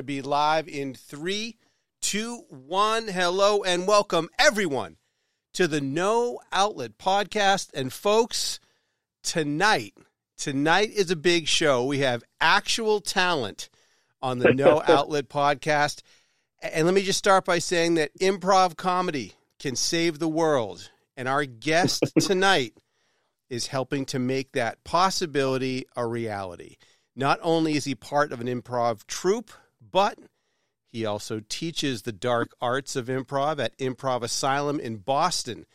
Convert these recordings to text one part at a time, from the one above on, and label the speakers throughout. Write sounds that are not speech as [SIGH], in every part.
Speaker 1: to be live in three, two, one. Hello and welcome everyone to the No Outlet Podcast. And folks, tonight, tonight is a big show. We have actual talent on the No [LAUGHS] Outlet Podcast. And let me just start by saying that improv comedy can save the world. And our guest [LAUGHS] tonight is helping to make that possibility a reality. Not only is he part of an improv troupe, but he also teaches the dark arts of improv at Improv Asylum in Boston.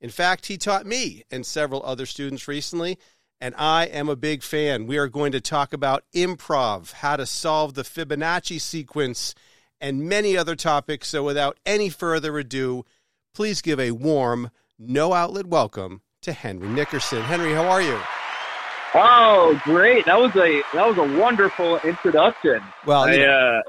Speaker 1: In fact, he taught me and several other students recently, and I am a big fan. We are going to talk about improv, how to solve the Fibonacci sequence, and many other topics. So, without any further ado, please give a warm, no outlet welcome to Henry Nickerson. Henry, how are you?
Speaker 2: Oh, great! That was a that was a wonderful introduction.
Speaker 1: Well,
Speaker 2: I, uh,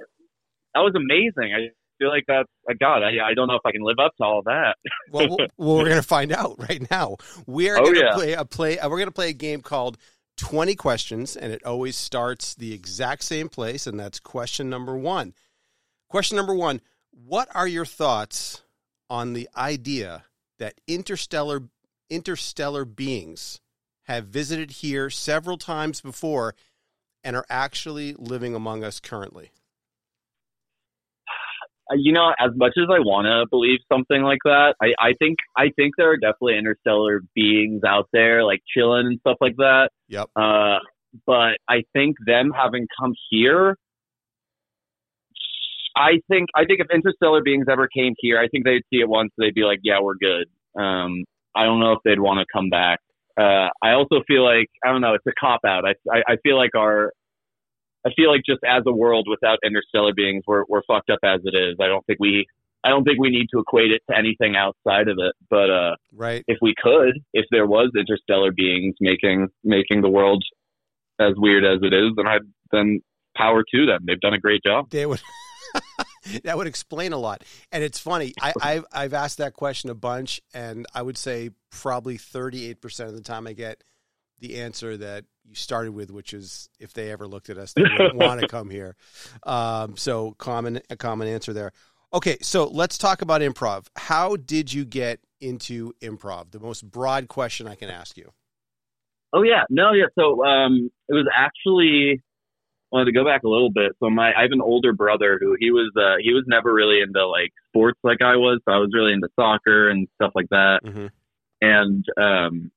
Speaker 2: that was amazing. I feel like that's uh, God. I, I don't know if I can live up to all that. [LAUGHS]
Speaker 1: well, well, well, we're going to find out right now. We are
Speaker 2: Oh,
Speaker 1: to
Speaker 2: yeah.
Speaker 1: play a play. uh, We're going to play a game called Twenty Questions, and it always starts the exact same place, and that's question number one. Question number one: What are your thoughts on the idea that interstellar interstellar beings have visited here several times before and are actually living among us currently?
Speaker 2: Uh, you know, as much as I want to believe something like that, I, I think I think there are definitely interstellar beings out there, like chilling and stuff like that.
Speaker 1: Yep.
Speaker 2: Uh, but I think them having come here, I think I think if interstellar beings ever came here, I think they'd see it once, they'd be like, "Yeah, we're good." Um, I don't know if they'd want to come back. Uh, I also feel like I don't know. It's a cop out. I, I I feel like our I feel like just as a world without interstellar beings, we're we're fucked up as it is. I don't think we I don't think we need to equate it to anything outside of it. But uh,
Speaker 1: Right.
Speaker 2: if we could, if there was interstellar beings making making the world as weird as it is, then I then power to them. They've done a great job.
Speaker 1: They would. [LAUGHS] that would explain a lot. And it's funny. I, I've I've asked that question a bunch, and I would say probably thirty eight percent of the time I get the answer that you started with, which is if they ever looked at us, they wouldn't [LAUGHS] want to come here. Um, so common a common answer there. Okay, so let's talk about improv. How did you get into improv? The most broad question I can ask you.
Speaker 2: Oh yeah, no, yeah. So um, it was actually Wanted to go back a little bit. So my I have an older brother who he was uh, he was never really into like sports like I was. So I was really into soccer and stuff like that.
Speaker 1: Mm-hmm.
Speaker 2: and um,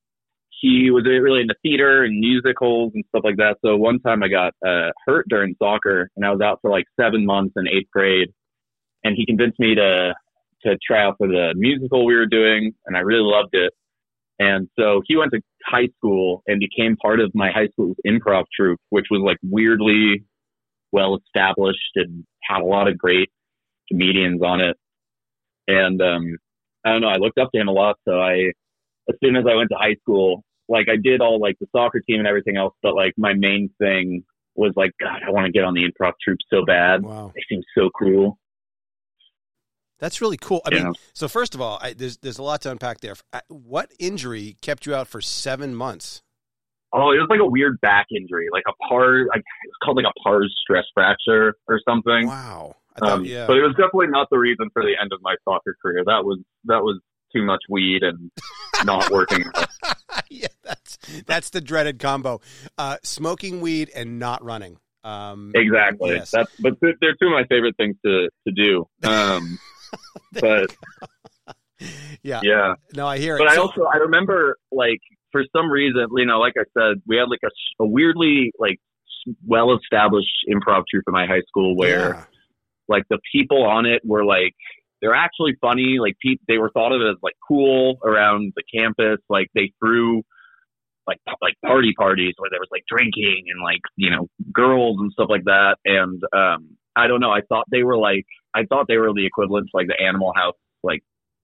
Speaker 2: he was really into theater and musicals and stuff like that. So one time I got uh, hurt during soccer, and I was out for like seven months in eighth grade. And he convinced me to to try out for the musical we were doing, and I really loved it. And so he went to high school and became part of my high school's improv troupe, which was like weirdly well established and had a lot of great comedians on it. And um, I don't know, I looked up to him a lot. So I, as soon as I went to high school, like I did all like the soccer team and everything else, but like my main thing was like, God, I want to get on the improv troupe so bad.
Speaker 1: Wow,
Speaker 2: They seem so cool.
Speaker 1: That's really cool. I
Speaker 2: Yeah.
Speaker 1: mean, so first of all, I, there's there's a lot to unpack there. What injury kept you out for seven months?
Speaker 2: Oh, it was like a weird back injury, like a pars, like it's called like a pars stress fracture or something.
Speaker 1: Wow. I thought,
Speaker 2: Um,
Speaker 1: yeah.
Speaker 2: But it was definitely not the reason for the end of my soccer career. That was that was too much weed and [LAUGHS] not working.
Speaker 1: yeah, that's that's the dreaded combo: uh, smoking weed and not running. Um,
Speaker 2: Exactly.
Speaker 1: Yes.
Speaker 2: That's but they're they're two of my favorite things to to do. Um, [LAUGHS] but [LAUGHS]
Speaker 1: yeah,
Speaker 2: yeah.
Speaker 1: no, I hear it.
Speaker 2: But I
Speaker 1: So-
Speaker 2: also I remember like for some reason, you know, like I said, we had like a, a weirdly like well established improv troupe in my high school where
Speaker 1: Yeah.
Speaker 2: like the people on it were like they're actually funny. Like pe- they were thought of as like cool around the campus. Like they threw like like party parties where there was like drinking and like you know girls and stuff like that. And um, I don't know. I thought they were like I thought they were the equivalent to like the Animal House like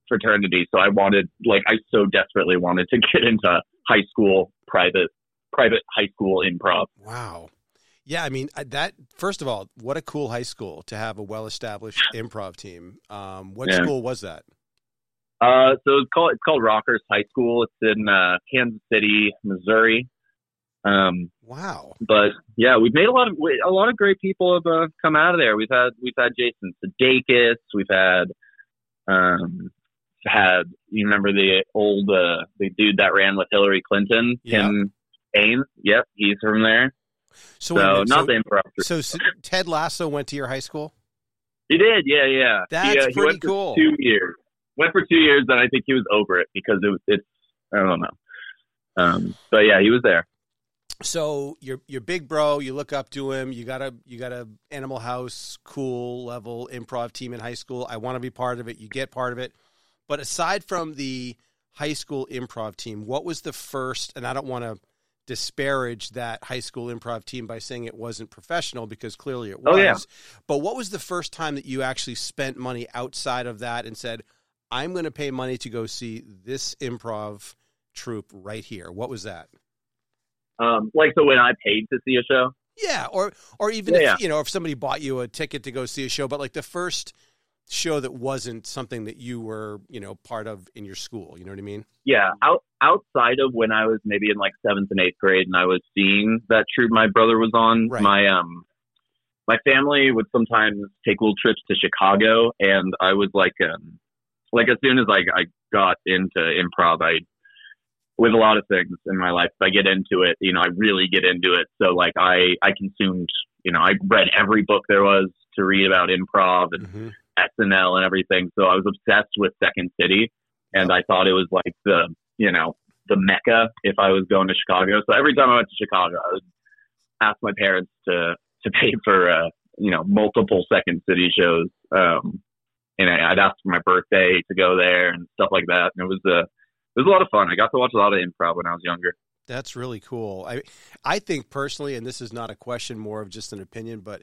Speaker 2: fraternity. So I wanted like I so desperately wanted to [LAUGHS] get into high school private private high school improv.
Speaker 1: Wow. Yeah, I mean uh, that. First of all, what a cool high school to have a well-established improv team. Um, what
Speaker 2: Yeah.
Speaker 1: school was that?
Speaker 2: Uh, so it's called it's called Rockhurst High School. It's in uh, Kansas City, Missouri. Um,
Speaker 1: Wow.
Speaker 2: but yeah, we've made a lot of a lot of great people have uh, come out of there. We've had we've had Jason Sudeikis. We've had um, had you remember the old uh, the dude that ran with Hillary Clinton,
Speaker 1: Yeah.
Speaker 2: Tim Kaine. Yep, he's from there.
Speaker 1: So,
Speaker 2: So,
Speaker 1: minute,
Speaker 2: not
Speaker 1: so,
Speaker 2: the improv.
Speaker 1: so Ted Lasso went to your high school?
Speaker 2: He did, yeah, yeah.
Speaker 1: That's
Speaker 2: he, uh, he
Speaker 1: pretty
Speaker 2: for
Speaker 1: cool.
Speaker 2: Two years. Went for two years, then I think he was over it because it was. It's I don't know. Um, but yeah, he was there.
Speaker 1: So you're you're big bro. You look up to him. You got a you got a Animal House cool level improv team in high school. I want to be part of it. You get part of it. But aside from the high school improv team, what was the first? And I don't want to disparage that high school improv team by saying it wasn't professional because clearly it was.
Speaker 2: Oh, yeah.
Speaker 1: But what was the first time that you actually spent money outside of that and said, "I'm going to pay money to go see this improv troupe right here"? What was that?
Speaker 2: Um, like so, when I paid to see a show,
Speaker 1: Yeah, or or even
Speaker 2: Yeah,
Speaker 1: if
Speaker 2: yeah.
Speaker 1: you know if somebody bought you a ticket to go see a show, but like the first show that wasn't something that you were you know part of in your school. You know what I mean?
Speaker 2: yeah, out outside of when I was maybe in like seventh and eighth grade, and I was seeing that troupe my brother was on.
Speaker 1: Right.
Speaker 2: My um, my family would sometimes take little trips to Chicago, and I was like, um, like as soon as I I got into improv, I with a lot of things in my life, if I get into it, you know, I really get into it. So like I I consumed, you know, I read every book there was to read about improv and
Speaker 1: Mhm.
Speaker 2: SNL and everything. So I was obsessed with Second City, and I thought it was like the you know the mecca if I was going to Chicago. So every time I went to Chicago, I would ask my parents to to [LAUGHS] pay for uh, you know multiple Second City shows, um, and I, I'd ask for my birthday to go there and stuff like that. And it was uh, it was a lot of fun. I got to watch a lot of improv when I was younger.
Speaker 1: That's really cool. I I think personally, and this is not a question, more of just an opinion, but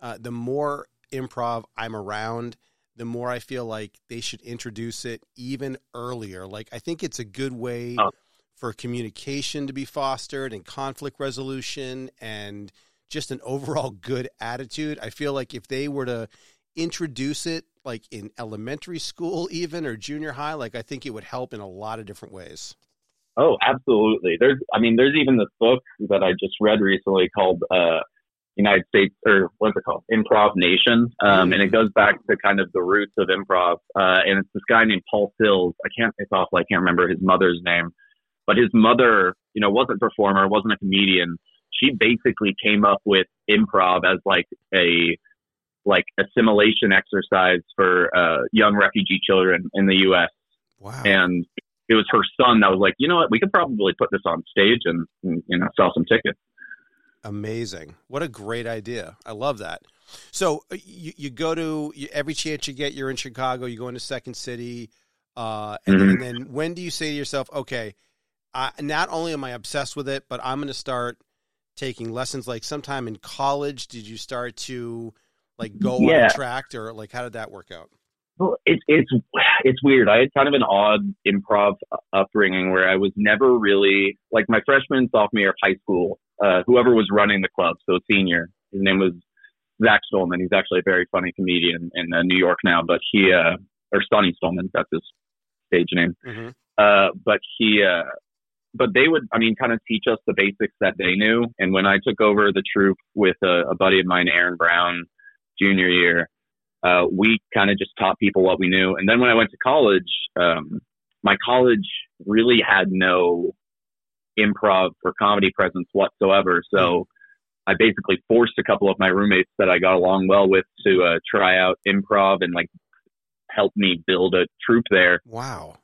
Speaker 1: uh, the more improv I'm around, the more I feel like they should introduce it even earlier. Like I think it's a good way
Speaker 2: Oh.
Speaker 1: for communication to be fostered and conflict resolution and just an overall good attitude. I feel like if they were to introduce it like in elementary school [LAUGHS] even or junior high, like I think it would help in a lot of different ways.
Speaker 2: Oh, absolutely. There's, I mean, there's even this book that I just read recently called uh, United States, or what's it called? Improv Nation. Um, and it goes back to kind of the roots of improv. Uh, and it's this guy named Paul Sills. I can't, it's awful. I can't remember his mother's name, but his mother, you know, wasn't a performer, wasn't a comedian. She basically came up with improv as like a, like assimilation exercise for uh, young refugee children in the U.S
Speaker 1: Wow.
Speaker 2: and it was her son that was like, you know what, we could probably put this on stage and, and you know sell some tickets.
Speaker 1: Amazing. What a great idea. I love that. So uh, you, you go to you, every chance you get, you're in Chicago, you go into Second City. Uh, and,
Speaker 2: Mhm.
Speaker 1: and then when do you say to yourself, okay, I, not only am I obsessed with it, but I'm going to start taking lessons like sometime in college? Did you start to like go on
Speaker 2: Yeah.
Speaker 1: a track or like how did that work out?
Speaker 2: Well, it's it's it's weird. I had kind of an odd improv upbringing where I was never really like my freshman and sophomore year of high school. Uh, whoever was running the club, so senior, his name was Zach Stolman. He's actually a very funny comedian in uh, New York now, but he uh, or Sonny Stolman, that's his stage name.
Speaker 1: Mm-hmm.
Speaker 2: Uh, but he, uh, but they would, I mean, kind of teach us the basics that they knew. And when I took over the troupe with a, a buddy of mine, Aaron Brown, junior year, uh, we kind of just taught people what we knew. And then when I went to college, um, my college really had no improv or comedy presence whatsoever. So I basically forced a couple of my roommates that I got along well with to uh, try out improv and like help me build a troupe there.
Speaker 1: Wow.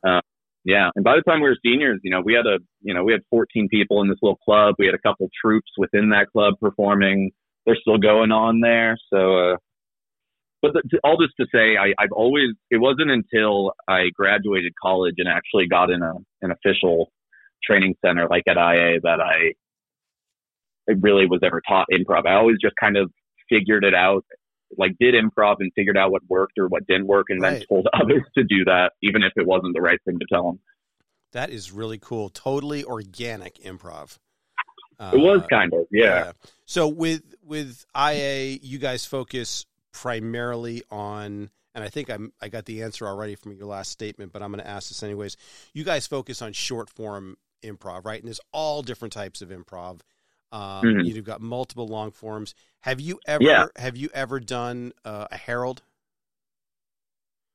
Speaker 2: Yeah. And by the time we were seniors, you know, we had a, you know, we had 14 people in this little club. We had a couple troops within that club performing. They're still going on there. So, uh, but the, all this to say, I, I've always, it wasn't until I graduated college and actually got in a, an official training center like at IA that I, I really was ever taught improv. I always just kind of figured it out, like did improv and figured out what worked or what didn't work and then told [LAUGHS] others to do that, even if it wasn't the right thing to tell them.
Speaker 1: That is really cool. Totally organic improv. Uh,
Speaker 2: It was kind of, yeah.
Speaker 1: So with with IA, you guys focus primarily on, and I think I'm I got the answer already from your last statement, but I'm going to ask this anyways. You guys focus on short form improv, right? And there's all different types of improv. Um,
Speaker 2: Mhm.
Speaker 1: You've got multiple long forms. Have you ever
Speaker 2: Yeah.
Speaker 1: have you ever done uh, a Harold?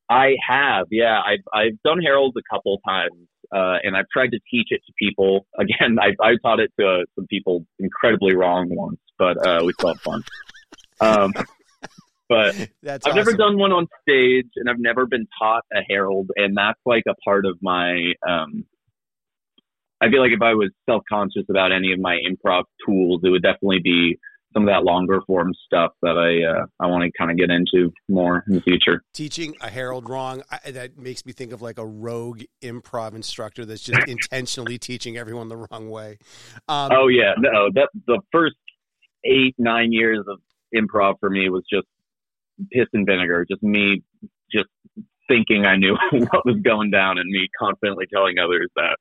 Speaker 2: I have, yeah. I've I've done Harold a couple times, uh, and I've tried to teach it to people. [LAUGHS] Again, I I taught it to uh, some people incredibly wrong once, but uh, we still had fun. Um, [LAUGHS] but
Speaker 1: That's
Speaker 2: I've never done one on stage, and I've never been taught a Harold, and that's like a part of my. Um, I feel like if I was self conscious about any of my improv tools, it would definitely be some of that longer form stuff that I uh, I want to kind of get into more in the future.
Speaker 1: teaching a Harold wrong. I, that makes me think of like a rogue improv instructor that's just [LAUGHS] intentionally teaching everyone the wrong way. Um,
Speaker 2: Oh yeah, no, that the first eight nine years of improv for me was just piss and vinegar, just me just thinking I knew [LAUGHS] what was going down and me confidently telling others that.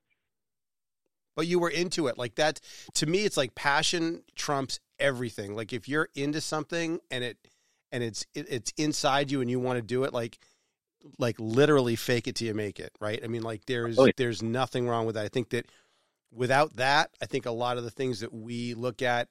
Speaker 1: but you were into it like that to me it's like passion trumps everything. Like if you're into something and it and it's it, it's inside you and you want to do it like like literally fake it till you make it right? I mean like there's
Speaker 2: Oh, yeah.
Speaker 1: there's nothing wrong with that. I think that without that i think a lot of the things that we look at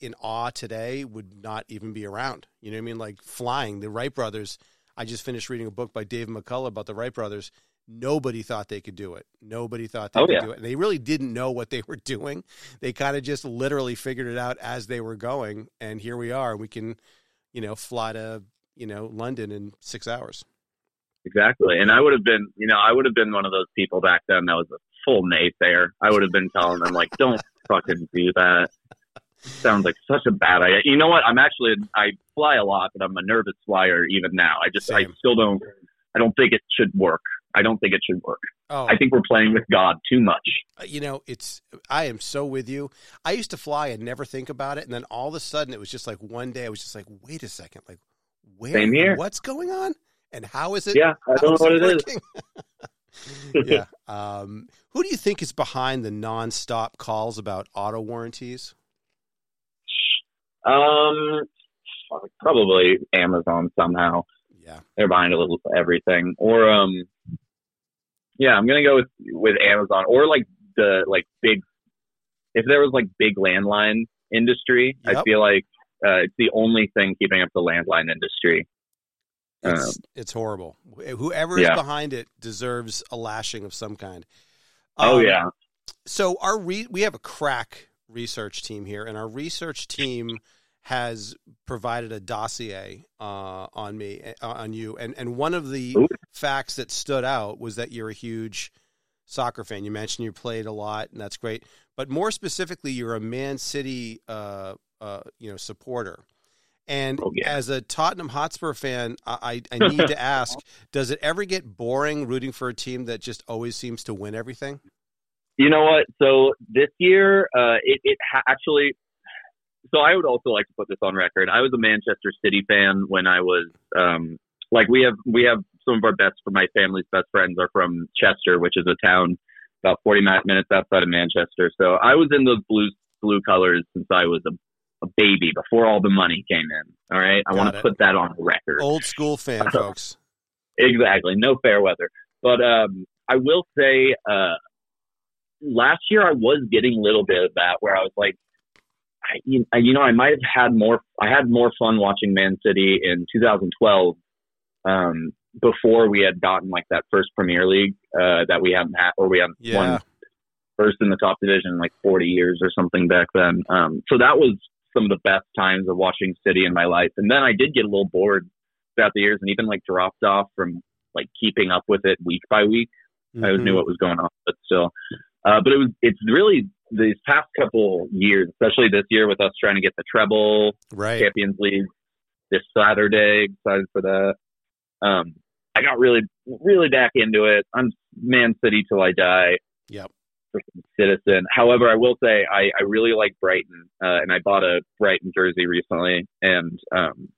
Speaker 1: in awe today would not even be around. You know what i mean? Like flying the wright brothers i just finished reading a book by dave mccullough about the wright brothers nobody thought they could do it. Nobody thought they
Speaker 2: Oh,
Speaker 1: could
Speaker 2: yeah.
Speaker 1: do it. And they really didn't know what they [LAUGHS] were doing. They kind of just literally figured it out as they were going. And here we are. We can, you know, fly to, you know, London in six hours.
Speaker 2: Exactly. And I would have been, you know, I would have been one of those people back then that was a full naysayer. I would have been telling them like, don't fucking do that. Sounds like such a bad idea. You know what? I'm actually, I fly a lot, but I'm a nervous flyer even now. I just, I still don't, I don't think it should work. I don't think it should work.
Speaker 1: Oh,
Speaker 2: I think we're playing with God too much.
Speaker 1: you know, it's, I am so with you. I used to fly and never think about it. And then all of a sudden it was just like one day I was just like, wait a second, like where,
Speaker 2: Same here.
Speaker 1: what's going on? And how is it?
Speaker 2: Yeah, I don't know what it is. [LAUGHS]
Speaker 1: yeah. Um, who do you think is behind the nonstop calls about auto warranties?
Speaker 2: Um, probably Amazon somehow.
Speaker 1: Yeah.
Speaker 2: They're behind a little everything. Or um, yeah, I'm gonna go with with Amazon or like the like big. If there was like big landline industry, I feel like uh, it's the only thing keeping up the landline industry.
Speaker 1: It's, it's horrible. Whoever is
Speaker 2: Um, yeah.
Speaker 1: behind it deserves a lashing of some kind.
Speaker 2: oh
Speaker 1: Um,
Speaker 2: yeah,
Speaker 1: So our re- we have a crack research team here, and our research team has provided a dossier uh, on me uh, on you, and and one of the
Speaker 2: Ooh.
Speaker 1: facts that stood out was that you're a huge soccer fan. You mentioned you played a lot, and that's great. But more specifically, you're a Man City, uh, uh, you know, supporter. And
Speaker 2: Oh, yeah.
Speaker 1: as a Tottenham Hotspur fan, I, I I [LAUGHS] need to ask: Does it ever get boring rooting for a team that just always seems to win everything?
Speaker 2: You know what? So this year, uh, it, it ha- actually. So I would also like to put this on record. I was a Manchester City fan when I was um, like we have we have some of our best for my family's best friends are from Chester, which is a town about 40 minutes outside of Manchester. So I was in those blue blue colors since I was a, a baby before all the money came in. All right, I
Speaker 1: Got
Speaker 2: want
Speaker 1: it.
Speaker 2: to put that on record.
Speaker 1: Old school fan, [LAUGHS] folks.
Speaker 2: Exactly. No fair weather. But um, I will say, uh, last year I was getting a little bit of that where I was like, I, you you know, I might have had more, I had more fun watching Man City in 2012, um, before we had gotten like that first Premier League, uh, that we hadn't had, or we hadn't
Speaker 1: Yeah.
Speaker 2: won first in the top division in like 40 years or something back then. Um, so that was some of the best times of watching City in my life. And then I did get a little bored throughout the years and even like dropped off from like keeping up with it week by week. I always
Speaker 1: Mhm.
Speaker 2: knew what was going on, but still. Uh, but it was it's really these past couple years, especially this year with us trying to get the treble,
Speaker 1: right.
Speaker 2: Champions League this Saturday. Excited for that. Um, I got really really back into it. I'm Man City till I die.
Speaker 1: Yep.
Speaker 2: Citizen. However, I will say I, I really like Brighton, uh, and I bought a Brighton jersey recently, and um,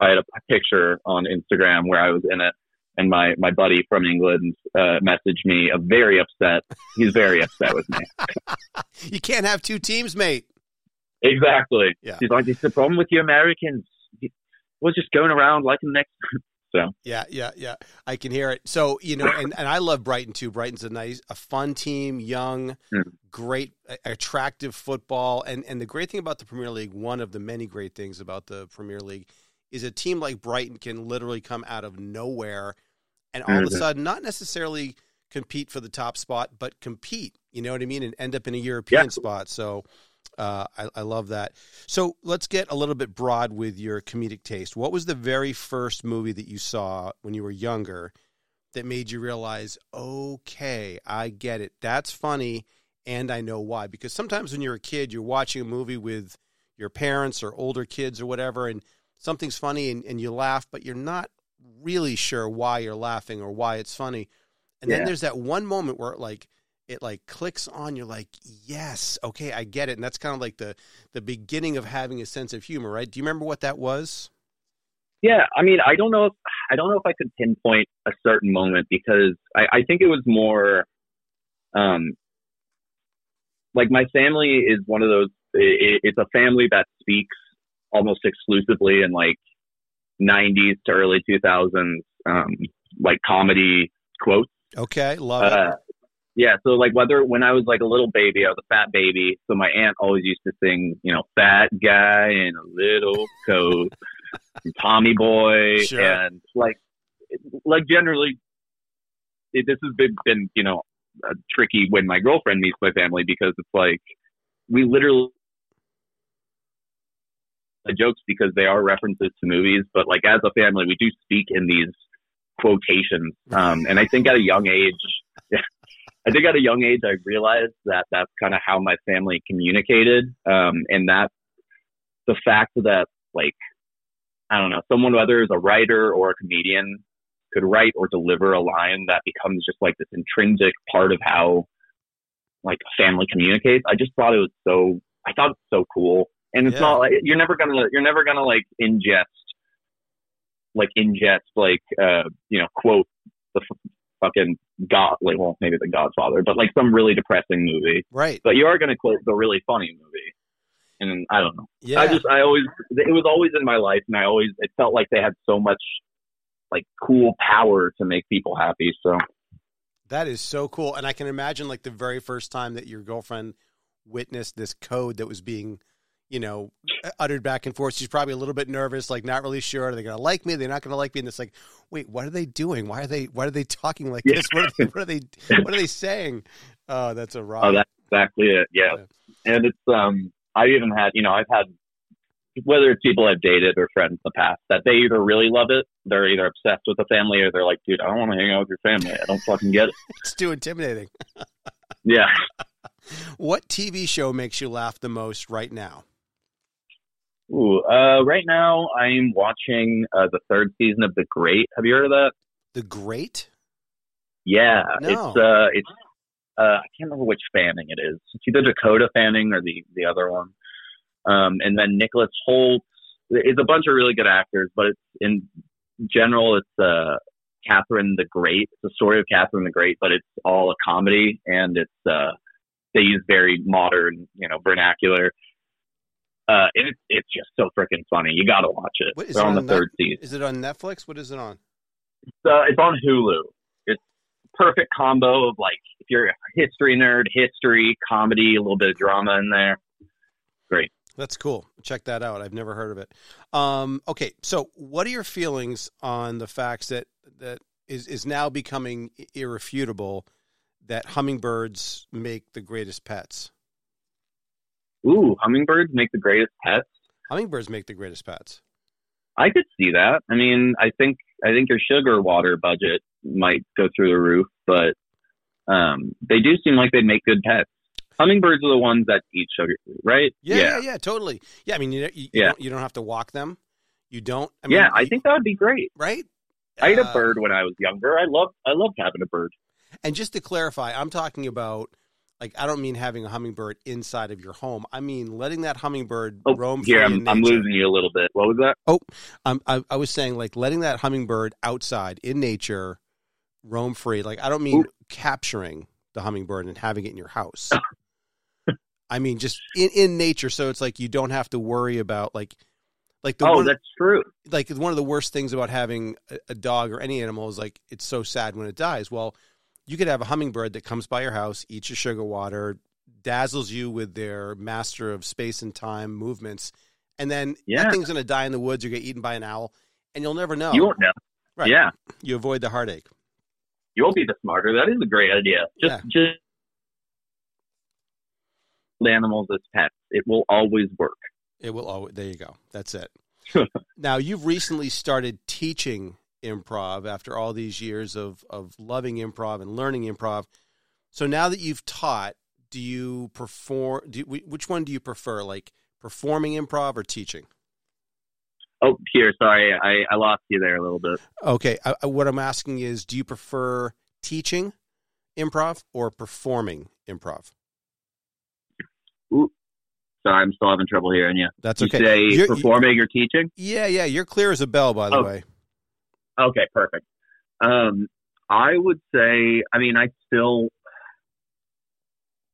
Speaker 2: I had a picture on Instagram where I was in it, and my my buddy from England uh, messaged me, uh, very upset. He's very upset with me. [LAUGHS]
Speaker 1: You can't have two teams, mate.
Speaker 2: Exactly.
Speaker 1: Yeah.
Speaker 2: He's like, it's the problem with you Americans. We're just going around like the next [LAUGHS] So
Speaker 1: Yeah, yeah, yeah. I can hear it. So, you know, and, and I love Brighton too. Brighton's a nice, a fun team, young,
Speaker 2: Mm.
Speaker 1: great, attractive football. And, and the great thing about the Premier League, one of the many great things about the Premier League, is a team like Brighton can literally come out of nowhere and all of a
Speaker 2: Mhm.
Speaker 1: sudden not necessarily compete for the top spot, but compete, you know what I mean? And end up in a European
Speaker 2: Yeah.
Speaker 1: spot. So, uh, I, I love that. So let's get a little bit broad with your comedic taste. What was the very first movie that you saw when you were younger that made you realize, okay, I get it. That's funny, and I know why. Because sometimes when you're a kid, you're watching a movie with your parents or older kids or whatever, and something's funny and, and you laugh, but you're not really sure why you're laughing or why it's funny. And then there's that one moment where it like it like clicks on you're like yes okay i get it and that's kind of like the the beginning of having a sense of humor right do you remember what that was
Speaker 2: Yeah, I mean, I don't know if I don't know if I could pinpoint a certain moment because I, I think it was more, um, like my family is one of those. It, it's a family that speaks almost exclusively in like '90s to early 2000s, um, like comedy quotes.
Speaker 1: okay love it
Speaker 2: Uh, yeah, so like whether when I was like a little baby, I was a fat baby, so my aunt always used to sing, you know, "Fat Guy in a Little Coat," and [LAUGHS] Tommy Boy,
Speaker 1: Sure.
Speaker 2: and like, like generally, it, this has been been you know tricky when my girlfriend meets my family because it's like we literally jokes because they are references to movies, but like as a family, we do speak in these quotations, um, and I think at a young age. [LAUGHS] I think at a young age, I realized that that's kind of how my family communicated. Um, and that the fact that, like, I don't know, someone, whether it's a writer or a comedian, could write or deliver a line that becomes just like this intrinsic part of how, like, family communicates. I just thought it was so, I thought it's so cool. And it's
Speaker 1: Yeah.
Speaker 2: not like, you're never gonna, you're never gonna, like, ingest, like, ingest, like, uh, you know, quote the f- fucking God, like, well, maybe The Godfather, but like some really depressing movie.
Speaker 1: right
Speaker 2: But you are going to quote the really funny movie. And I don't know.
Speaker 1: yeah
Speaker 2: I just, I always, it was always in my life, and I always, it felt like they had so much, like, cool power to make people happy. So,
Speaker 1: that is so cool and i can imagine like the very first time that your girlfriend witnessed this code that was being you know uttered back and forth she's probably a little bit nervous like not really sure are they going to like me they're not going to like me and it's like wait what are they doing why are they why are they talking like
Speaker 2: Yeah.
Speaker 1: this what are they what are they, what are they saying oh that's a rock.
Speaker 2: oh, that's exactly it. Yeah. And it's, um, I even had, you know, I've had, whether it's people I've dated or friends in the past, that they either really love it, they're either obsessed with the family, or they're like, dude, I don't want to hang out with your family. I don't fucking get it. [LAUGHS]
Speaker 1: it's too intimidating
Speaker 2: Yeah. [LAUGHS]
Speaker 1: what tv show makes you laugh the most right now
Speaker 2: Ooh, uh, right now I'm watching uh, the third season of The Great. Have you heard of that?
Speaker 1: the great
Speaker 2: Yeah,
Speaker 1: No.
Speaker 2: it's uh, it's uh, I can't remember which Fanning it is. It's either Dakota Fanning or the the other one. Um, and then Nicholas Hoult. is a bunch of really good actors, but it's in general it's uh Catherine the Great. It's a story of Catherine the Great, but it's all a comedy and it's uh they use very modern, you know, vernacular. Uh, and it's it's just so freaking funny. You got to watch it.
Speaker 1: What, is
Speaker 2: They're
Speaker 1: it
Speaker 2: on the
Speaker 1: on
Speaker 2: third season.
Speaker 1: is it on netflix what is it on
Speaker 2: uh, it's on Hulu. It's perfect combo of like if you're a history nerd, history, comedy, a little bit of drama in there. Great.
Speaker 1: That's cool. Check that out. I've never heard of it. Um, okay, so what are your feelings on the facts that that is is now becoming irrefutable that hummingbirds make the greatest pets?
Speaker 2: Ooh, hummingbirds make the greatest pets.
Speaker 1: Hummingbirds make the greatest pets.
Speaker 2: I could see that. I mean, I think I think your sugar water budget might go through the roof, but um, they do seem like they'd make good pets. Hummingbirds are the ones that eat sugar, right?
Speaker 1: Yeah, yeah, yeah, totally. Yeah, I mean, you you, you,
Speaker 2: Yeah.
Speaker 1: don't, you don't have to walk them. You don't. I mean,
Speaker 2: yeah. I
Speaker 1: you-
Speaker 2: think that would be great.
Speaker 1: right.
Speaker 2: I had a
Speaker 1: Uh,
Speaker 2: bird when I was younger. I loved I loved having a bird.
Speaker 1: And just to clarify, I'm talking about like I don't mean having a hummingbird inside of your home. I mean letting that hummingbird
Speaker 2: Oh,
Speaker 1: roam
Speaker 2: here
Speaker 1: free
Speaker 2: I'm,
Speaker 1: in
Speaker 2: I'm losing you a little bit. What was that?
Speaker 1: Oh, um, I, I was saying like letting that hummingbird outside in nature roam free. Like I don't mean capturing the hummingbird and having it in your house. [LAUGHS] I mean just in, in nature. So it's like you don't have to worry about like Like the
Speaker 2: oh,
Speaker 1: one,
Speaker 2: that's true.
Speaker 1: like one of the worst things about having a, a dog or any animal is like it's so sad when it dies. Well, you could have a hummingbird that comes by your house, eats your sugar water, dazzles you with their master of space and time movements, and then
Speaker 2: Yeah.
Speaker 1: that thing's going to die in the woods or get eaten by an owl, and you'll never know.
Speaker 2: You won't know.
Speaker 1: Right.
Speaker 2: Yeah,
Speaker 1: You avoid the heartache.
Speaker 2: you'll be the smarter. That is a great idea. Just, just animals as pets. It will always work.
Speaker 1: It will always. There you go. That's it. [LAUGHS] now you've recently started teaching improv after all these years of of loving improv and learning improv. So now that you've taught, do you perform? Do you, which one do you prefer, like performing improv or teaching?
Speaker 2: Oh, here, sorry, I, I lost you there a little bit.
Speaker 1: Okay, I, I- what I'm asking is, do you prefer teaching improv or performing improv?
Speaker 2: Sorry, I'm still having trouble hearing you.
Speaker 1: That's
Speaker 2: You
Speaker 1: okay.
Speaker 2: say
Speaker 1: You're- you-
Speaker 2: performing or teaching?
Speaker 1: yeah, yeah, you're clear as a bell, by the
Speaker 2: Oh.
Speaker 1: way.
Speaker 2: Okay, perfect. Um, I would say, I mean, I still,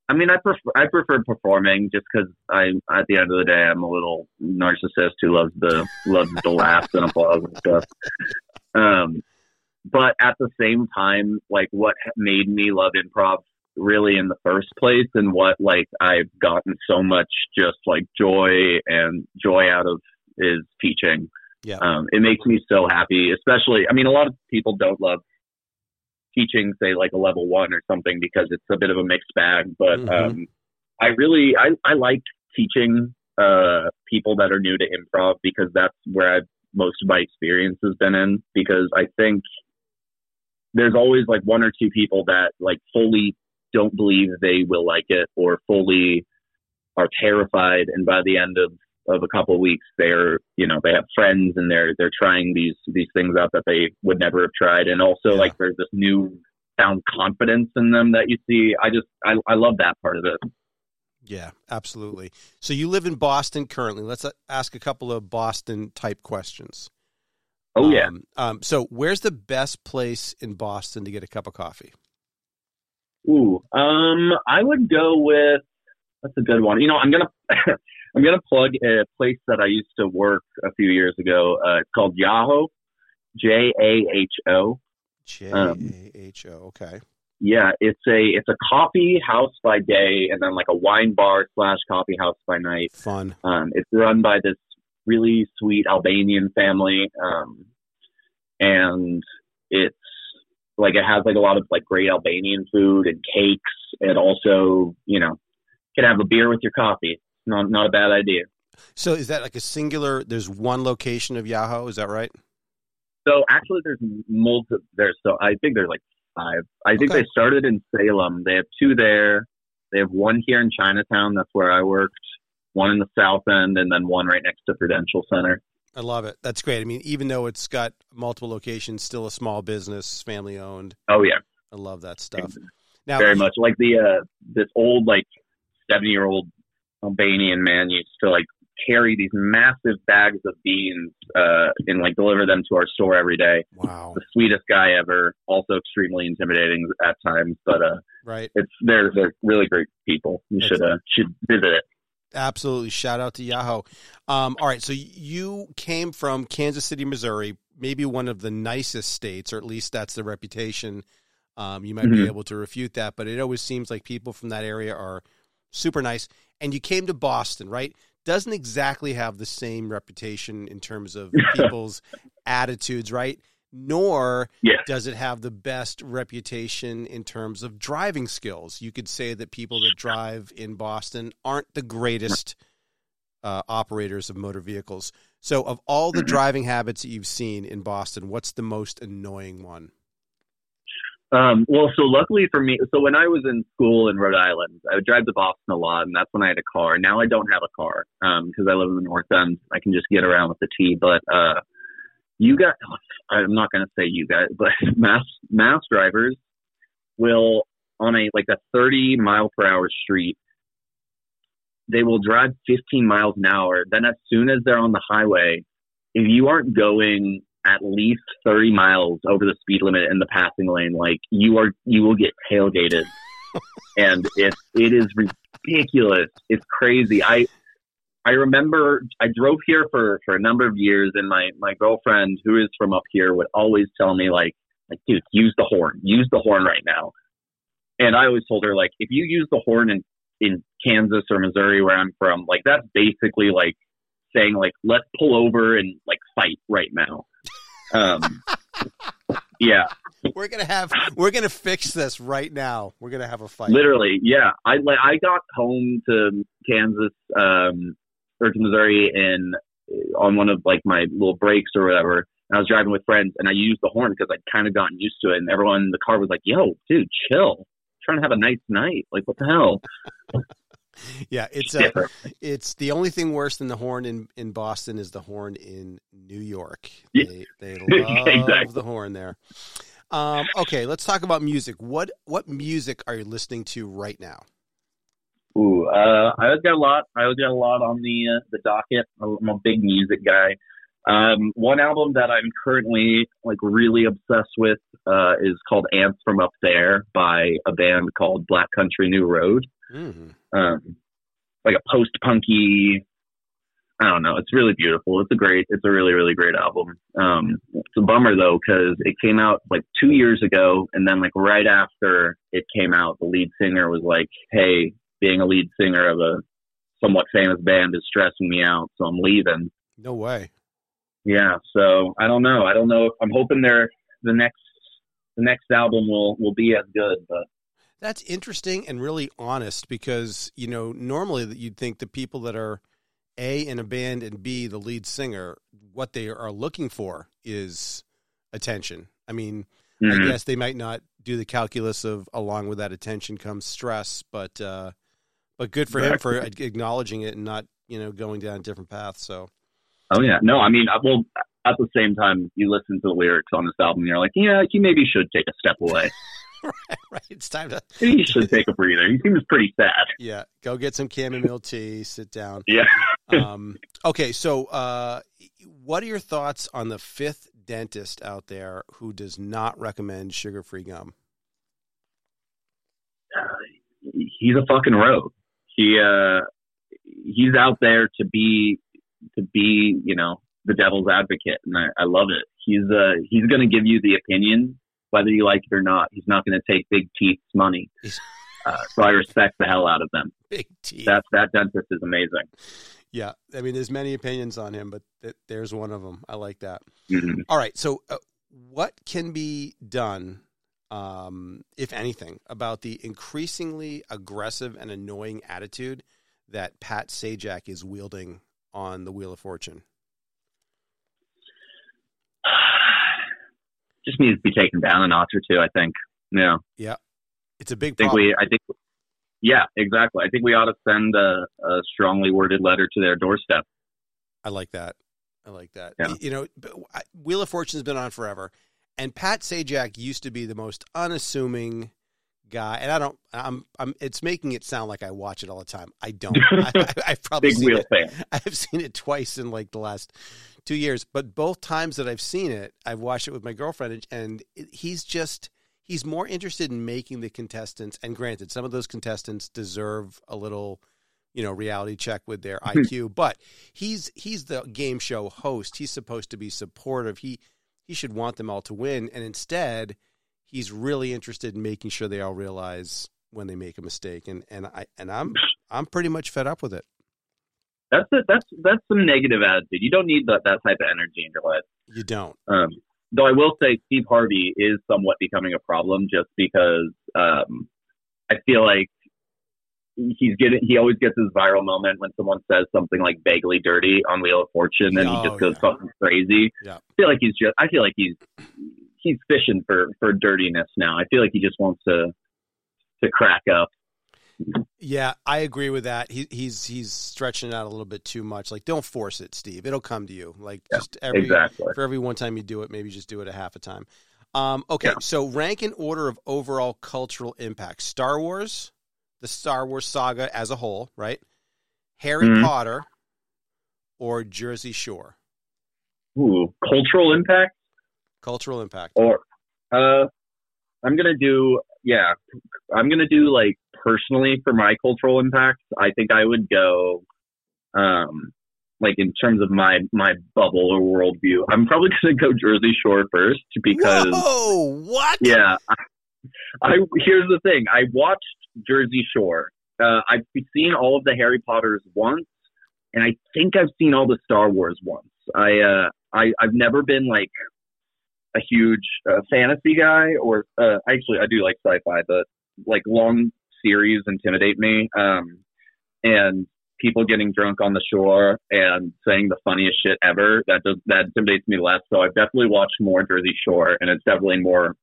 Speaker 2: I mean, I prefer I prefer performing just because I, at the end of the day, I'm a little narcissist who loves the loves the laughs and applause and stuff. Um, but at the same time, like what made me love improv really in the first place, and what like I've gotten so much just like joy and joy out of is teaching
Speaker 1: Yeah.
Speaker 2: um, it makes me so happy especially i mean a lot of people don't love teaching say like a level one or something because it's a bit of a mixed bag but
Speaker 1: Mhm.
Speaker 2: um, i really i, I like teaching uh, people that are new to improv because that's where I've, most of my experience has been in because i think there's always like one or two people that like fully don't believe they will like it or fully are terrified and by the end of of a couple of weeks they're you know they have friends and they're they're trying these these things out that they would never have tried and also
Speaker 1: Yeah.
Speaker 2: like there's this new found confidence in them that you see i just i, I love that part of it
Speaker 1: Yeah, absolutely. So you live in Boston currently. Let's uh, ask a couple of Boston type questions.
Speaker 2: oh yeah
Speaker 1: Um, um, so where's the best place in Boston to get a cup of coffee?
Speaker 2: Ooh, um, I would go with that's a good one. You know, I'm gonna [LAUGHS] I'm gonna plug a place that I used to work a few years ago. Uh, it's called Jaho, J A H O.
Speaker 1: J
Speaker 2: Um,
Speaker 1: A H O. Okay.
Speaker 2: Yeah, it's a it's a coffee house by day and then like a wine bar slash coffee house by night.
Speaker 1: Fun.
Speaker 2: Um, it's run by this really sweet Albanian family, um, and it's like it has like a lot of like great Albanian food and cakes, and also you know can have a beer with your coffee. Not not a bad idea.
Speaker 1: So is that like a singular? There's one location of Jaho. Is that right?
Speaker 2: So actually, there's multiple. There's so I think there's like five. I think
Speaker 1: Okay.
Speaker 2: they started in Salem. They have two there. They have one here in Chinatown. That's where I worked. One in the South End, and then one right next to Prudential Center.
Speaker 1: I love it. That's great. I mean, even though it's got multiple locations, still a small business, family owned.
Speaker 2: Oh yeah,
Speaker 1: I love that stuff. Now,
Speaker 2: very much like the uh this old like seventy year old Albanian man used to like carry these massive bags of beans uh and like deliver them to our store every day.
Speaker 1: Wow.
Speaker 2: The sweetest guy ever. Also extremely intimidating at times, but uh
Speaker 1: Right.
Speaker 2: it's they're they're really great people. You should uh should visit it.
Speaker 1: Absolutely. Shout out to Jaho. Um, all right. So you came from Kansas City, Missouri, maybe one of the nicest states, or at least that's the reputation. Um, you might be
Speaker 2: Mhm.
Speaker 1: able to refute that, but it always seems like people from that area are super nice. And you came to Boston, right? Doesn't exactly have the same reputation in terms of [LAUGHS] people's attitudes, right? Nor
Speaker 2: Yeah.
Speaker 1: does it have the best reputation in terms of driving skills. You could say that people that drive in Boston aren't the greatest uh, operators of motor vehicles. So, of all the driving habits that you've seen in Boston, what's the most annoying one?
Speaker 2: Um, well, so luckily for me, so when I was in school in Rhode Island, I would drive to Boston a lot, and that's when I had a car. Now I don't have a car Um, because I live in the North End. I can just get around with the T. But uh, you got, [LAUGHS] I'm not going to say you guys, but [LAUGHS] mass mass drivers will on a like a 30 mile per hour street. They will drive 15 miles an hour. Then, as soon as they're on the highway, if you aren't going at least 30 miles over the speed limit in the passing lane, like you are, you will get tailgated. [LAUGHS] and it, it is ridiculous. It's crazy. I, I remember I drove here for for a number of years, and my my girlfriend, who is from up here, would always tell me like, like, dude, use the horn, use the horn right now. And I always told her like, if you use the horn in in Kansas or Missouri, where I'm from, like that's basically like saying like, let's pull over and like fight right now. Um, yeah,
Speaker 1: We're gonna have we're gonna fix this right now. We're gonna have a fight.
Speaker 2: Literally, yeah. I like I got home to Kansas um, or to Missouri and on one of like my little breaks or whatever. And I was driving with friends, and I used the horn because I'd kind of gotten used to it. And everyone in the car was like, "Yo, dude, chill. trying to have a nice night. Like, what the hell?"
Speaker 1: Yeah, it's uh, it's the only thing worse than the horn in, in Boston is the horn in New York. They, they [LAUGHS] love
Speaker 2: Exactly.
Speaker 1: the horn there. Um, okay, let's talk about music. What what music are you listening to right now?
Speaker 2: Ooh, uh, I got a lot. I got a lot on the uh, the docket. I'm a big music guy. Um, one album that I'm currently like really obsessed with uh, is called "Ants from Up There" by a band called Black Country New Road.
Speaker 1: Mhm.
Speaker 2: Um, like a post punky. I don't know. It's really beautiful. It's a great. It's a really really great album. Um, it's a bummer though because it came out like two years ago, and then like right after it came out, the lead singer was like, "Hey, being a lead singer of a somewhat famous band is stressing me out, so I'm leaving."
Speaker 1: No way.
Speaker 2: Yeah, so I don't know. I don't know if I'm hoping they're the next the next album will will be as good, but
Speaker 1: That's interesting and really honest because you know normally that you'd think the people that are a in a band and b the lead singer what they are looking for is attention. I mean, I
Speaker 2: mhm.
Speaker 1: guess they might not do the calculus of along with that attention comes stress, but uh, but good for him for acknowledging it and not you know going down a different path. So
Speaker 2: oh yeah, no, I mean, I- well, at the same time, you listen to the lyrics on this album, and you're like, yeah, he maybe should take a step away. [LAUGHS] [LAUGHS]
Speaker 1: right, right, it's time to
Speaker 2: he should take a breather. He seems pretty sad.
Speaker 1: yeah go get some chamomile tea, sit down.
Speaker 2: Yeah. [LAUGHS]
Speaker 1: Um, okay, so uh, what are your thoughts on the fifth dentist out there who does not recommend sugar-free gum?
Speaker 2: he's a fucking rogue. He uh he's out there to be to be, you know, the devil's advocate and I, I love it. He's uh he's gonna give you the opinion whether you like it or not. He's not gonna take big teeth's money.
Speaker 1: He's-
Speaker 2: Uh, so I respect the hell out of them.
Speaker 1: Big Teeth.
Speaker 2: That that dentist is amazing.
Speaker 1: yeah, I mean, there's many opinions on him, but th- there's one of them. I like that.
Speaker 2: Mhm.
Speaker 1: All right. So, uh, what can be done, um, if anything, about the increasingly aggressive and annoying attitude that Pat Sajak is wielding on the Wheel of Fortune? [SIGHS] [SIGHS]
Speaker 2: Just needs to be taken down a notch or two, I think. Yeah. Yeah.
Speaker 1: It's a big
Speaker 2: I think
Speaker 1: problem.
Speaker 2: we I think yeah, exactly. I think we ought to send a, a strongly worded letter to their doorstep.
Speaker 1: I like that. I like that.
Speaker 2: Yeah.
Speaker 1: You know, Wheel of Fortune's been on forever, and Pat Sajak used to be the most unassuming guy. And I don't. I'm. I'm. It's making it sound like I watch it all the time. I don't. [LAUGHS] I, I, I've probably
Speaker 2: Big
Speaker 1: seen
Speaker 2: wheel
Speaker 1: it.
Speaker 2: fan.
Speaker 1: I've seen it twice in like the last two years, but both times that I've seen it, I've watched it with my girlfriend, and he's just he's more interested in making the contestants. And granted, some of those contestants deserve a little, you know, reality check with their hmm. IQ, but he's he's the game show host. He's supposed to be supportive. He he should want them all to win, and instead, he's really interested in making sure they all realize when they make a mistake. And and I and I'm I'm pretty much fed up with it.
Speaker 2: That's a, that's that's some negative attitude. You don't need that that type of energy in your life.
Speaker 1: You don't.
Speaker 2: Um, though I will say Steve Harvey is somewhat becoming a problem just because um, I feel like he's getting he always gets his viral moment when someone says something like vaguely dirty on Wheel of Fortune and
Speaker 1: Oh,
Speaker 2: he just goes
Speaker 1: yeah.
Speaker 2: fucking crazy.
Speaker 1: Yeah.
Speaker 2: I feel like he's just I feel like he's he's fishing for for dirtiness now. I feel like he just wants to to crack up.
Speaker 1: Yeah, I agree with that. He, he's he's stretching it out a little bit too much. Like, don't force it, Steve. It'll come to you. Like,
Speaker 2: Yeah,
Speaker 1: just every
Speaker 2: exactly.
Speaker 1: for every one time you do it, maybe just do it a half a time. Um, okay,
Speaker 2: Yeah.
Speaker 1: so rank in order of overall cultural impact: Star Wars, the Star Wars saga as a whole, right? Harry
Speaker 2: Mhm.
Speaker 1: Potter, or Jersey Shore.
Speaker 2: Ooh, cultural impact
Speaker 1: Cultural impact.
Speaker 2: or uh I'm gonna do yeah. I'm gonna do like personally for my cultural impact, I think I would go Um, like in terms of my my bubble or worldview, I'm probably [LAUGHS] gonna go Jersey Shore first because
Speaker 1: Whoa, what?
Speaker 2: yeah. I, I here's the thing. I watched Jersey Shore. Uh, I've seen all of the Harry Potters once, and I think I've seen all the Star Wars once. I uh, I I've never been like a huge uh, fantasy guy, or uh, actually I do like sci-fi, but like long series intimidate me. Um, and people getting drunk on the shore and saying the funniest shit ever that does that intimidates me less. So I've definitely watched more Jersey Shore, and it's definitely more.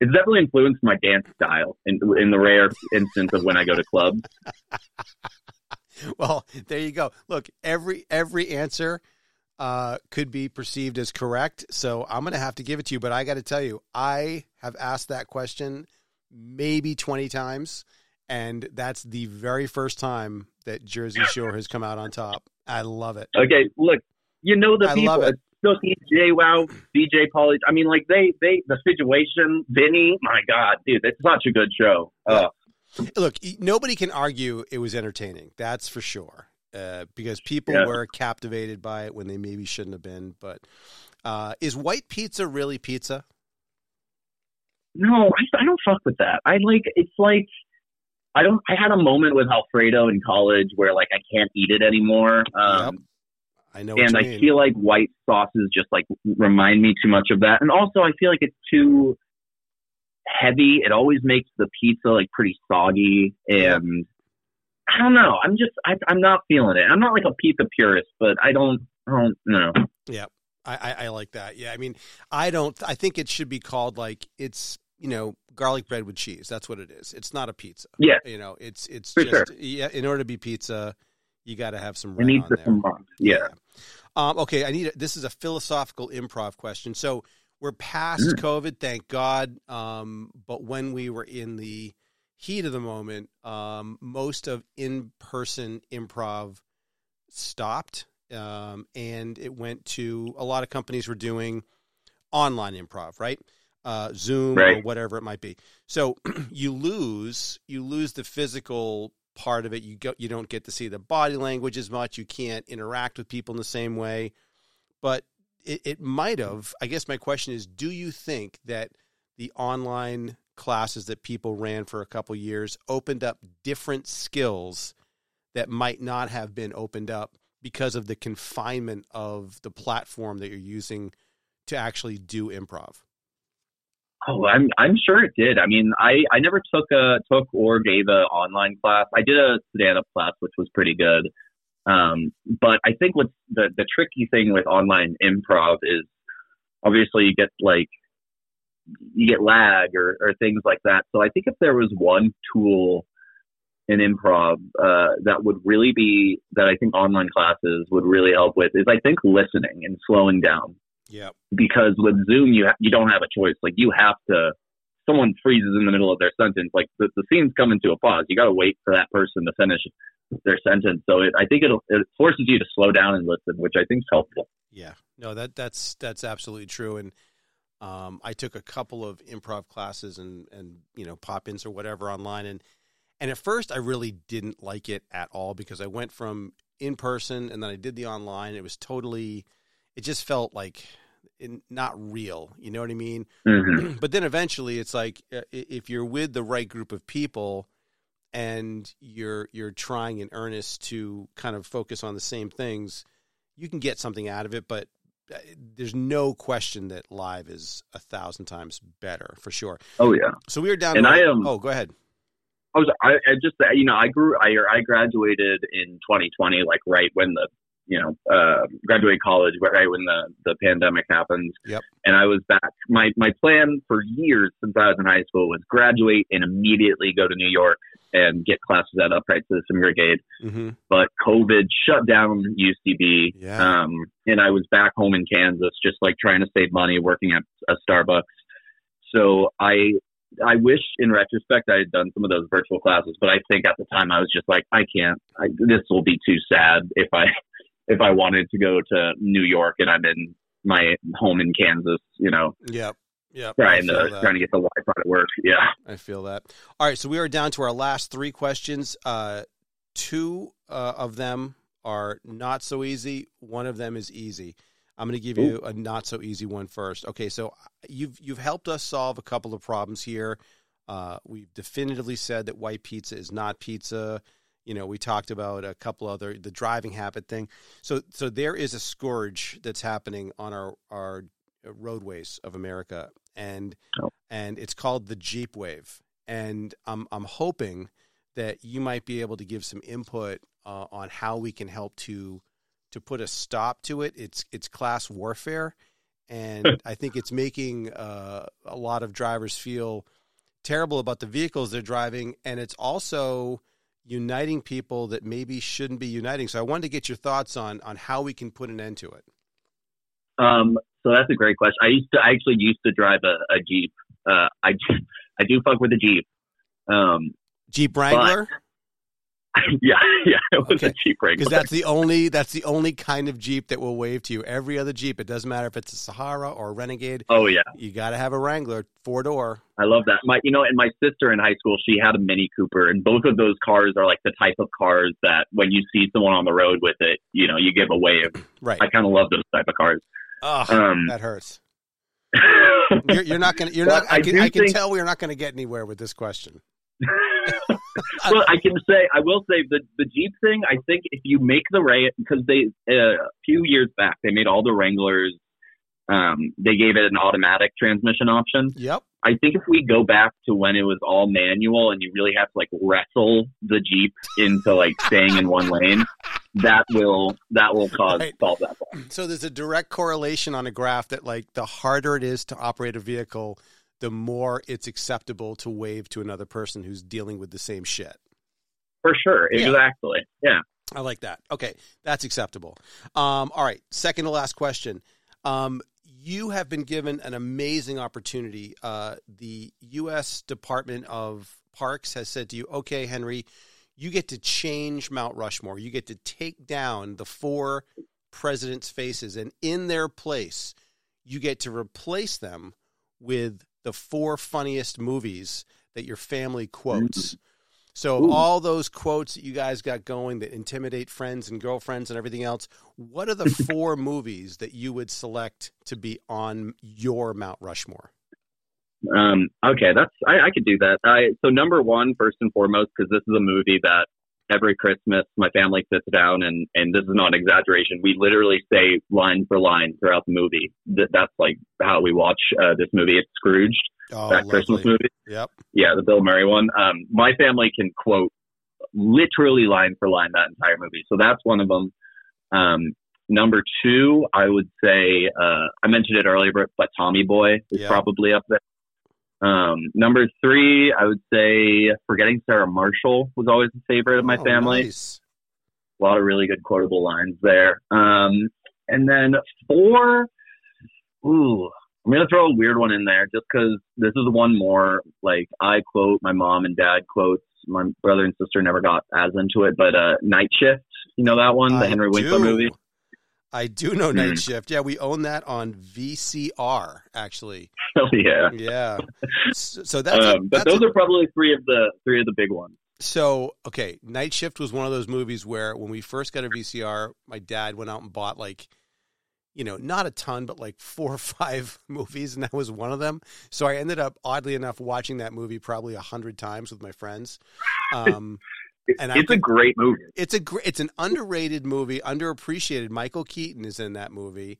Speaker 2: It's definitely influenced my dance style in in the rare instance of when I go to clubs. [LAUGHS]
Speaker 1: well, there you go. Look, every every answer uh, could be perceived as correct. So I'm going to have to give it to you. But I got to tell you, I have asked that question maybe 20 times. And that's the very first time that Jersey Shore has come out on top. I love it.
Speaker 2: Okay, look, you know the
Speaker 1: I
Speaker 2: people.
Speaker 1: love it.
Speaker 2: Snooki, JWoww, DJ Pauly. I mean, like they, they, the situation, Vinny. My God, dude, it's such a good show. Uh,
Speaker 1: Look, nobody can argue it was entertaining. That's for sure. Uh, because people
Speaker 2: Yeah.
Speaker 1: were captivated by it when they maybe shouldn't have been. But uh, is white pizza really pizza?
Speaker 2: no, I, I don't fuck with that. I like. It's like. I don't. I had a moment with Alfredo in college where like I can't eat it anymore. Um,
Speaker 1: I know. What
Speaker 2: and I
Speaker 1: mean.
Speaker 2: feel like white sauces just like remind me too much of that. And also, I feel like it's too heavy. It always makes the pizza like pretty soggy, and I don't know. I'm just I, I'm not feeling it. I'm not like a pizza purist, but I don't I don't know.
Speaker 1: Yeah, I, I, I like that. Yeah, I mean, I don't. I think it should be called like it's you know garlic bread with cheese. That's what it is. It's not a pizza.
Speaker 2: Yeah.
Speaker 1: you know, it's it's
Speaker 2: For
Speaker 1: just
Speaker 2: sure.
Speaker 1: yeah. In order to be pizza, you got to have some.
Speaker 2: It needs
Speaker 1: there.
Speaker 2: come. Yeah.
Speaker 1: Um, okay, I need a, this is a philosophical improv question. So we're past
Speaker 2: Mm.
Speaker 1: COVID, thank God. Um, but when we were in the heat of the moment, um, most of in-person improv stopped, um, and it went to a lot of companies were doing online improv, right? Uh, Zoom or whatever it might be. So [CLEARS THROAT] you lose you lose the physical part of it. You go, you don't get to see the body language as much. You can't interact with people in the same way. But it, it might have. I guess my question is: Do you think that the online classes that people ran for a couple years opened up different skills that might not have been opened up because of the confinement of the platform that you're using to actually do improv?
Speaker 2: Oh, I'm I'm sure it did. I mean, I I never took a took or gave a online class. I did a stand up class, which was pretty good. Um, but I think what's the the tricky thing with online improv is obviously you get like you get lag or or things like that. So I think if there was one tool in improv uh, that would really be that I think online classes would really help with is I think listening and slowing down
Speaker 1: Yeah.
Speaker 2: because with Zoom you ha- you don't have a choice. Like you have to. Someone freezes in the middle of their sentence. Like the, the scene's coming to a pause. You got to wait for that person to finish their sentence. So it, I think it'll, it forces you to slow down and listen, which I think is helpful.
Speaker 1: Yeah, no that that's that's absolutely true. And um, I took a couple of improv classes and and you know pop ins or whatever online, and and at first I really didn't like it at all because I went from in person and then I did the online. It was totally, it just felt like in, not real. You know what I mean?
Speaker 2: hmm [CLEARS THROAT]
Speaker 1: but then eventually it's like uh, if you're with the right group of people and you're you're trying in earnest to kind of focus on the same things you can get something out of it but there's no question that live is a thousand times better for sure
Speaker 2: Oh yeah.
Speaker 1: so we were down
Speaker 2: And
Speaker 1: to-
Speaker 2: I am-
Speaker 1: oh go ahead
Speaker 2: I was I, I just you know I grew I I graduated in 2020 like right when the you know uh, graduated college right when the the pandemic happened.
Speaker 1: Yep.
Speaker 2: And I was back. My my plan for years since I was in high school was graduate and immediately go to New York and get classes at Upright Citizen Brigade.
Speaker 1: mm-hmm.
Speaker 2: But COVID shut down UCB.
Speaker 1: Yeah.
Speaker 2: Um, and I was back home in Kansas, just like trying to save money, working at a Starbucks. So I I wish in retrospect I had done some of those virtual classes, but I think at the time I was just like, I can't. I, this will be too sad if I [LAUGHS] if I wanted to go to New York and I'm in my home in Kansas, you know,
Speaker 1: yep yep
Speaker 2: trying to
Speaker 1: that.
Speaker 2: trying to get the Wi-Fi to work. Yeah.
Speaker 1: I feel that. All right, so we are down to our last three questions. Uh, two uh, of them are not so easy. One of them is easy. I'm going to give you a not so easy one first. Okay, so you've you've helped us solve a couple of problems here. Uh, we've definitively said that white pizza is not pizza. You know, we talked about a couple other the driving habit thing. So so there is a scourge that's happening on our our roadways of America, and
Speaker 2: Oh.
Speaker 1: and it's called the Jeep wave. And I'm I'm hoping that you might be able to give some input uh, on how we can help to to put a stop to it. It's it's class warfare, and [LAUGHS] I think it's making uh, a lot of drivers feel terrible about the vehicles they're driving, and it's also uniting people that maybe shouldn't be uniting. So I wanted to get your thoughts on on how we can put an end to it.
Speaker 2: Um, so that's a great question. I used to I actually used to drive a, a Jeep. Uh, I I do fuck with a Jeep. Um,
Speaker 1: Jeep Wrangler, [LAUGHS]
Speaker 2: yeah, yeah, it was
Speaker 1: Okay.
Speaker 2: a Jeep Wrangler.
Speaker 1: because that's the only that's the only kind of Jeep that will wave to you. Every other Jeep, it doesn't matter if it's a Sahara or a Renegade.
Speaker 2: oh yeah,
Speaker 1: You got to have a Wrangler, four door.
Speaker 2: I love that. My, you know, and my sister in high school, she had a Mini Cooper, and both of those cars are like the type of cars that when you see someone on the road with it, you know, you give a wave.
Speaker 1: Right.
Speaker 2: I kind of love those type of cars.
Speaker 1: Oh,
Speaker 2: Um,
Speaker 1: that hurts. [LAUGHS] You're, you're not gonna. You're
Speaker 2: Well,
Speaker 1: not. I
Speaker 2: I
Speaker 1: can.
Speaker 2: do
Speaker 1: I can
Speaker 2: think-
Speaker 1: tell we're not going to get anywhere with this question. [LAUGHS] [LAUGHS]
Speaker 2: well, I can say, I will say the the Jeep thing. I think if you make the right, because they uh, a few years back they made all the Wranglers. Um, they gave it an automatic transmission option.
Speaker 1: Yep.
Speaker 2: I think if we go back to when it was all manual and you really have to like wrestle the Jeep into like staying in one lane, that will that will cause
Speaker 1: Right.
Speaker 2: solve that problem.
Speaker 1: So there's a direct correlation on a graph that like the harder it is to operate a vehicle, the more it's acceptable to wave to another person who's dealing with the same shit.
Speaker 2: For sure.
Speaker 1: Yeah.
Speaker 2: Exactly. Yeah.
Speaker 1: I like that. Okay, that's acceptable. Um, all right, second to last question. Um, you have been given an amazing opportunity. Uh, the U.S. Department of Parks has said to you, "Okay, Henry, you get to change Mount Rushmore. You get to take down the four presidents' faces, and in their place, you get to replace them with the four funniest movies that your family quotes." Mm. So
Speaker 2: Ooh.
Speaker 1: all those quotes that you guys got going that intimidate friends and girlfriends and everything else, what are the [LAUGHS] four movies that you would select to be on your Mount Rushmore?
Speaker 2: Um, okay, that's I, I could do that. I so number one, first and foremost, because this is a movie that every Christmas my family sits down and and this is not an exaggeration. We literally say line for line throughout the movie. That that's like how we watch uh, this movie. It's Scrooged,
Speaker 1: Oh,
Speaker 2: that Christmas movie.
Speaker 1: Yep.
Speaker 2: Yeah, the Bill Murray one. Um, my family can quote literally line for line that entire movie. So that's one of them. Um, number two, I would say uh, I mentioned it earlier, but, but Tommy Boy is
Speaker 1: Yeah.
Speaker 2: probably up there. Um, number three, I would say Forgetting Sarah Marshall was always a favorite of my
Speaker 1: Oh,
Speaker 2: family.
Speaker 1: nice.
Speaker 2: A lot of really good quotable lines there. Um, and then four, ooh, I'm gonna throw a weird one in there just because this is one more like I quote, my mom and dad quotes. My brother and sister never got as into it, but uh, Night Shift, you know that one, the
Speaker 1: I
Speaker 2: Henry Winkler
Speaker 1: do.
Speaker 2: movie.
Speaker 1: I do know Night
Speaker 2: Hmm.
Speaker 1: Shift. Yeah, we own that on VCR actually. [LAUGHS]
Speaker 2: Oh yeah.
Speaker 1: Yeah. So, so that's, a,
Speaker 2: Um, but those
Speaker 1: a-
Speaker 2: are probably three of the three of the big ones.
Speaker 1: So, okay, Night Shift was one of those movies where when we first got a VCR, my dad went out and bought like, you know, not a ton, but like four or five [LAUGHS] movies, and that was one of them. So I ended up, oddly enough, watching that movie probably a hundred times with my friends. Um, and I
Speaker 2: it's a great movie.
Speaker 1: it's a gr- it's an underrated movie, underappreciated. Michael Keaton is in that movie,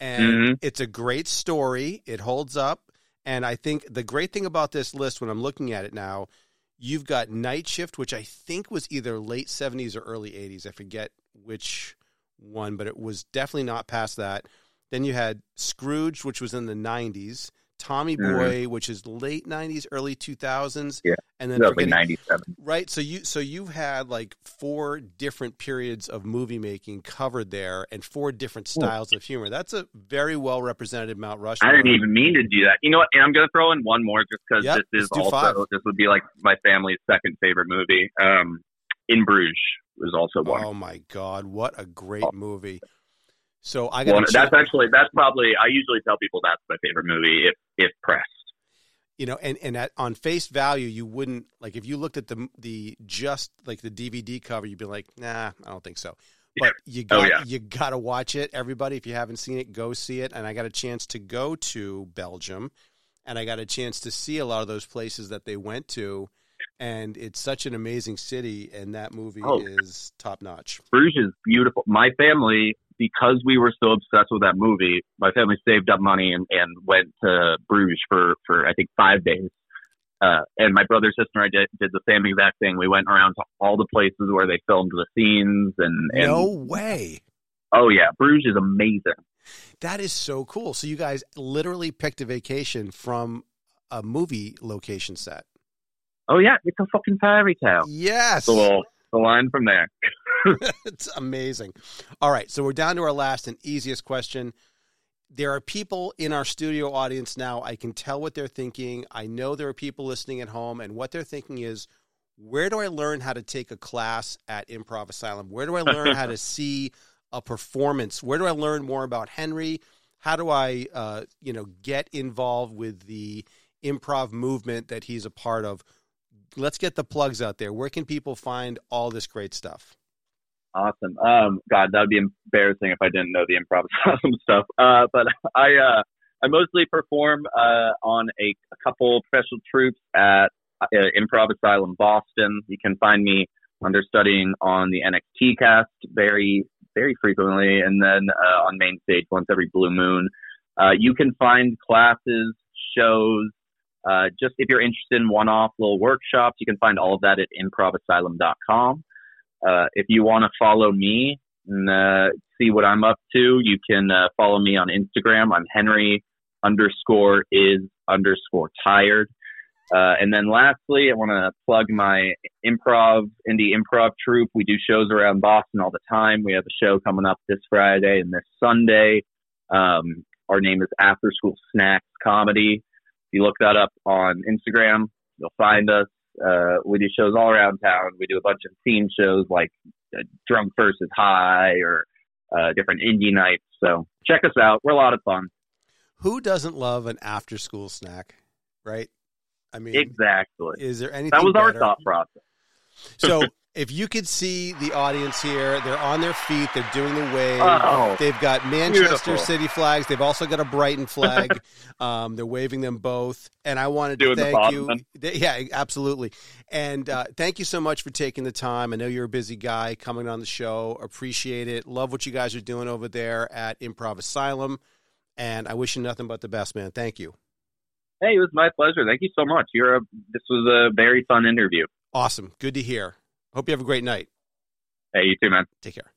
Speaker 1: and
Speaker 2: Mhm.
Speaker 1: it's a great story. It holds up, and I think the great thing about this list, when I'm looking at it now, you've got Night Shift, which I think was either late '70s or early '80s. I forget which one, but it was definitely not past that. Then you had Scrooge, which was in the '90s. Tommy
Speaker 2: Mhm.
Speaker 1: Boy, which is late '90s, early 2000s,
Speaker 2: Yeah.
Speaker 1: and then
Speaker 2: like ninety seven.
Speaker 1: Right. So you so you've had like four different periods of movie making covered there and four different styles of humor. That's a very well represented Mount Rushmore.
Speaker 2: I didn't even mean to do that. You know what? And I'm going to throw in one more just because
Speaker 1: Yep,
Speaker 2: this is also
Speaker 1: five.
Speaker 2: this would be like my family's second favorite movie. Um, In Bruges was also one.
Speaker 1: Oh my god, what a great
Speaker 2: Oh.
Speaker 1: movie. So I got
Speaker 2: One- that's actually that's probably I usually tell people that's my favorite movie if if pressed.
Speaker 1: you know, and and at, on face value, you wouldn't like if you looked at the the just like the DVD cover, you'd be like, nah, I don't think so. But you
Speaker 2: Oh,
Speaker 1: got
Speaker 2: yeah.
Speaker 1: you got to watch it. Everybody, if you haven't seen it, go see it. And I got a chance to go to Belgium, and I got a chance to see a lot of those places that they went to, and it's such an amazing city, and that movie
Speaker 2: Oh.
Speaker 1: is top notch.
Speaker 2: Bruges is beautiful. My family, because we were so obsessed with that movie, my family saved up money and, and went to Bruges for, for I think five days. Uh, and my brother, sister, and I did, did the same exact thing. We went around to all the places where they filmed the scenes, and, and
Speaker 1: No way.
Speaker 2: oh yeah, Bruges is amazing.
Speaker 1: That is so cool. So you guys literally picked a vacation from a movie location set.
Speaker 2: Oh yeah, it's a fucking fairy tale.
Speaker 1: Yes.
Speaker 2: So we'll, the line from there. [LAUGHS]
Speaker 1: it's amazing. All right, so we're down to our last and easiest question. There are people in our studio audience now. I can tell what they're thinking. I know there are people listening at home, and what they're thinking is, where do I learn how to take a class at Improv Asylum? Where do I learn how to [LAUGHS] see a performance? Where do I learn more about Henry? How do I, uh, you know, get involved with the improv movement that he's a part of? Let's get the plugs out there. Where can people find all this great stuff?
Speaker 2: Awesome. Um, God, that would be embarrassing if I didn't know the improv [LAUGHS] stuff. Uh, but I, uh, I mostly perform uh, on a, a couple professional troupes at uh, Improv Asylum Boston. You can find me understudying on the NXT cast very, very frequently, and then uh, on main stage once every blue moon. Uh, you can find classes, shows. Uh, just if you're interested in one-off little workshops, you can find all of that at improvasylum.com. Uh, if you want to follow me and uh, see what I'm up to, you can uh, follow me on Instagram. I'm Henry underscore is underscore tired. Uh, and then lastly, I want to plug my improv, indie improv troupe. We do shows around Boston all the time. We have a show coming up this Friday and this Sunday. Um, our name is After School Snacks Comedy. If you look that up on Instagram, you'll find us. Uh, we do shows all around town. We do a bunch of theme shows like uh, Drunk versus High or uh, different indie nights. So check us out. We're a lot of fun.
Speaker 1: Who doesn't love an after school snack, right? I mean,
Speaker 2: Exactly.
Speaker 1: is there anything
Speaker 2: That was our
Speaker 1: better?
Speaker 2: thought process.
Speaker 1: So, [LAUGHS] if you could see the audience here, they're on their feet, they're doing the wave.
Speaker 2: Oh,
Speaker 1: They've got Manchester
Speaker 2: beautiful.
Speaker 1: City flags. They've also got a Brighton [LAUGHS] flag. um, they're waving them both, and I wanted
Speaker 2: Doing
Speaker 1: to thank you. Yeah, absolutely. And uh, thank you so much for taking the time. I know you're a busy guy coming on the show. Appreciate it. Love what you guys are doing over there at Improv Asylum. And I wish you nothing but the best, man. Thank you.
Speaker 2: Hey, it was my pleasure. Thank you so much. You're a, this was a very fun interview.
Speaker 1: Awesome. Good to hear. Hope you have a great night.
Speaker 2: Hey, you too, man.
Speaker 1: Take care.